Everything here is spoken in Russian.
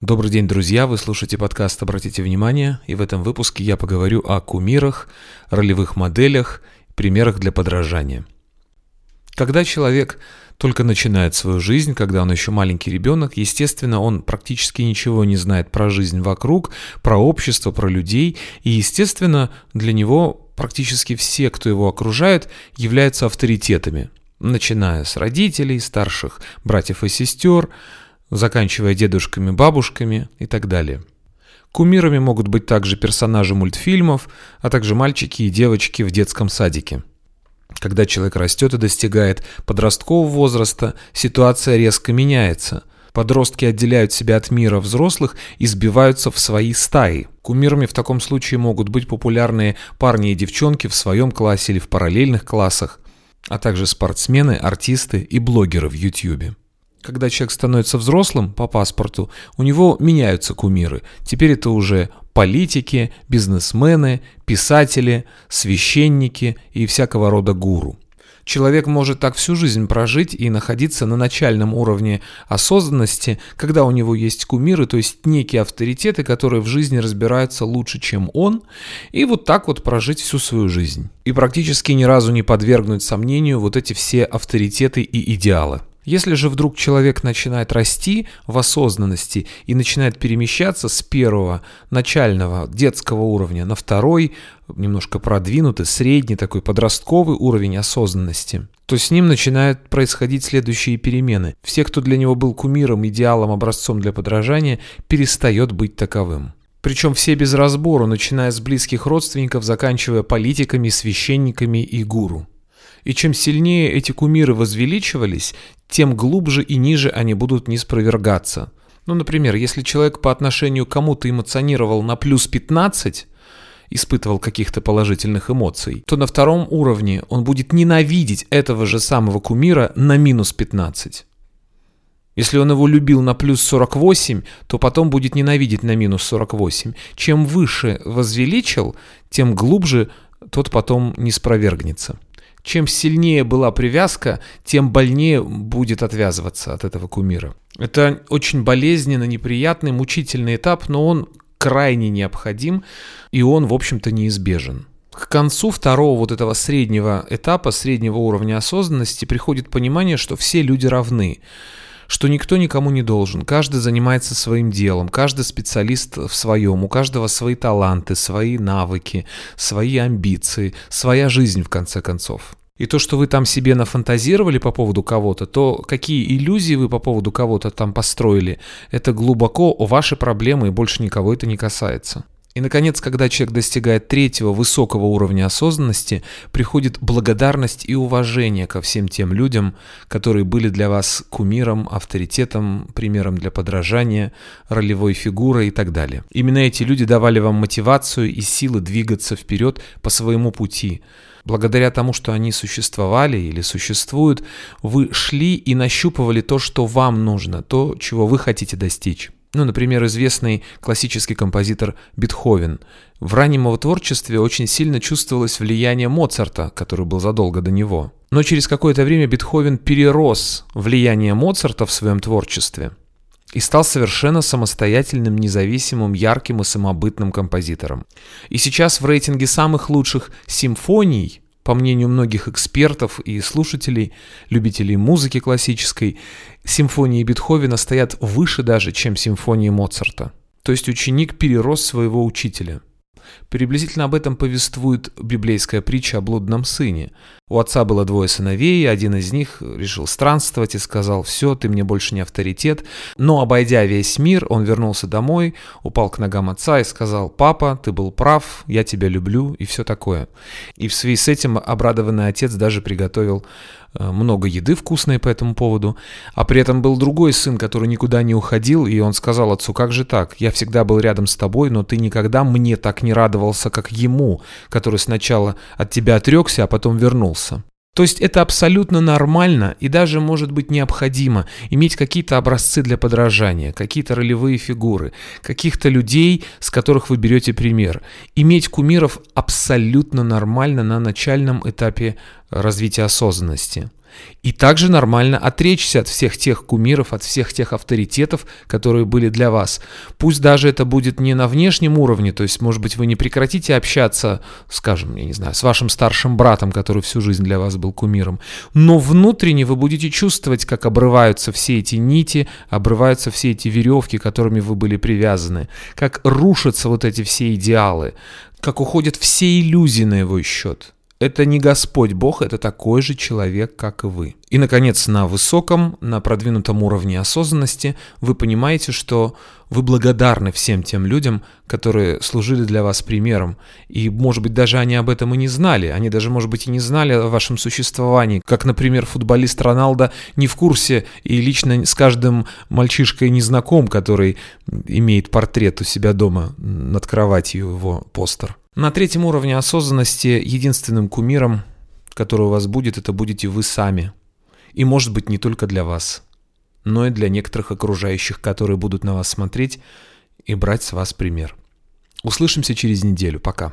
Добрый день, друзья! Вы слушаете подкаст «Обратите внимание», и в этом выпуске я поговорю о кумирах, ролевых моделях, примерах для подражания. Когда человек только начинает свою жизнь, когда он еще маленький ребенок, естественно, он практически ничего не знает про жизнь вокруг, про общество, про людей, и, естественно, для него практически все, кто его окружает, являются авторитетами, начиная с родителей, старших братьев и сестер, заканчивая дедушками, бабушками и так далее. Кумирами могут быть также персонажи мультфильмов, а также мальчики и девочки в детском садике. Когда человек растет и достигает подросткового возраста, ситуация резко меняется. Подростки отделяют себя от мира взрослых и сбиваются в свои стаи. Кумирами в таком случае могут быть популярные парни и девчонки в своем классе или в параллельных классах, а также спортсмены, артисты и блогеры в YouTube. Когда человек становится взрослым по паспорту, у него меняются кумиры. Теперь это уже политики, бизнесмены, писатели, священники и всякого рода гуру. Человек может так всю жизнь прожить и находиться на начальном уровне осознанности, когда у него есть кумиры, то есть некие авторитеты, которые в жизни разбираются лучше, чем он, и вот так вот прожить всю свою жизнь. И практически ни разу не подвергнуть сомнению вот эти все авторитеты и идеалы. Если же вдруг человек начинает расти в осознанности и начинает перемещаться с первого начального детского уровня на второй, немножко продвинутый, средний такой подростковый уровень осознанности, то с ним начинают происходить следующие перемены. Все, кто для него был кумиром, идеалом, образцом для подражания, перестает быть таковым. Причем все без разбору, начиная с близких родственников, заканчивая политиками, священниками и гуру. И чем сильнее эти кумиры возвеличивались, тем глубже и ниже они будут не спровергаться. Ну, например, если человек по отношению к кому-то эмоционировал на плюс 15, испытывал каких-то положительных эмоций, то на втором уровне он будет ненавидеть этого же самого кумира на минус 15. Если он его любил на плюс 48, то потом будет ненавидеть на минус 48. Чем выше возвеличил, тем глубже тот потом не спровергнется. Чем сильнее была привязка, тем больнее будет отвязываться от этого кумира. Это очень болезненно, неприятный, мучительный этап, но он крайне необходим, и он, в общем-то, неизбежен. К концу второго вот этого среднего этапа, среднего уровня осознанности приходит понимание, что все люди равны что никто никому не должен, каждый занимается своим делом, каждый специалист в своем, у каждого свои таланты, свои навыки, свои амбиции, своя жизнь в конце концов. И то, что вы там себе нафантазировали по поводу кого-то, то какие иллюзии вы по поводу кого-то там построили, это глубоко ваши проблемы и больше никого это не касается. И, наконец, когда человек достигает третьего высокого уровня осознанности, приходит благодарность и уважение ко всем тем людям, которые были для вас кумиром, авторитетом, примером для подражания, ролевой фигурой и так далее. Именно эти люди давали вам мотивацию и силы двигаться вперед по своему пути. Благодаря тому, что они существовали или существуют, вы шли и нащупывали то, что вам нужно, то, чего вы хотите достичь. Ну, например, известный классический композитор Бетховен. В раннем его творчестве очень сильно чувствовалось влияние Моцарта, который был задолго до него. Но через какое-то время Бетховен перерос влияние Моцарта в своем творчестве и стал совершенно самостоятельным, независимым, ярким и самобытным композитором. И сейчас в рейтинге самых лучших симфоний по мнению многих экспертов и слушателей, любителей музыки классической, симфонии Бетховена стоят выше даже, чем симфонии Моцарта. То есть ученик перерос своего учителя. Приблизительно об этом повествует библейская притча о блудном сыне. У отца было двое сыновей, один из них решил странствовать и сказал, все, ты мне больше не авторитет. Но, обойдя весь мир, он вернулся домой, упал к ногам отца и сказал, папа, ты был прав, я тебя люблю и все такое. И в связи с этим обрадованный отец даже приготовил Э, много еды вкусной по этому поводу, а при этом был другой сын, который никуда не уходил, и он сказал отцу, как же так, я всегда был рядом с тобой, но ты никогда мне так не радовался, как ему, который сначала от тебя отрекся, а потом вернулся. То есть это абсолютно нормально и даже может быть необходимо иметь какие-то образцы для подражания, какие-то ролевые фигуры, каких-то людей, с которых вы берете пример. Иметь кумиров абсолютно нормально на начальном этапе развития осознанности. И также нормально отречься от всех тех кумиров, от всех тех авторитетов, которые были для вас. Пусть даже это будет не на внешнем уровне, то есть, может быть, вы не прекратите общаться, скажем, я не знаю, с вашим старшим братом, который всю жизнь для вас был кумиром, но внутренне вы будете чувствовать, как обрываются все эти нити, обрываются все эти веревки, которыми вы были привязаны, как рушатся вот эти все идеалы, как уходят все иллюзии на его счет. Это не Господь Бог, это такой же человек, как и вы. И, наконец, на высоком, на продвинутом уровне осознанности вы понимаете, что вы благодарны всем тем людям, которые служили для вас примером. И, может быть, даже они об этом и не знали. Они даже, может быть, и не знали о вашем существовании. Как, например, футболист Роналдо не в курсе и лично с каждым мальчишкой не знаком, который имеет портрет у себя дома над кроватью его постер. На третьем уровне осознанности единственным кумиром, который у вас будет, это будете вы сами. И может быть не только для вас, но и для некоторых окружающих, которые будут на вас смотреть и брать с вас пример. Услышимся через неделю. Пока.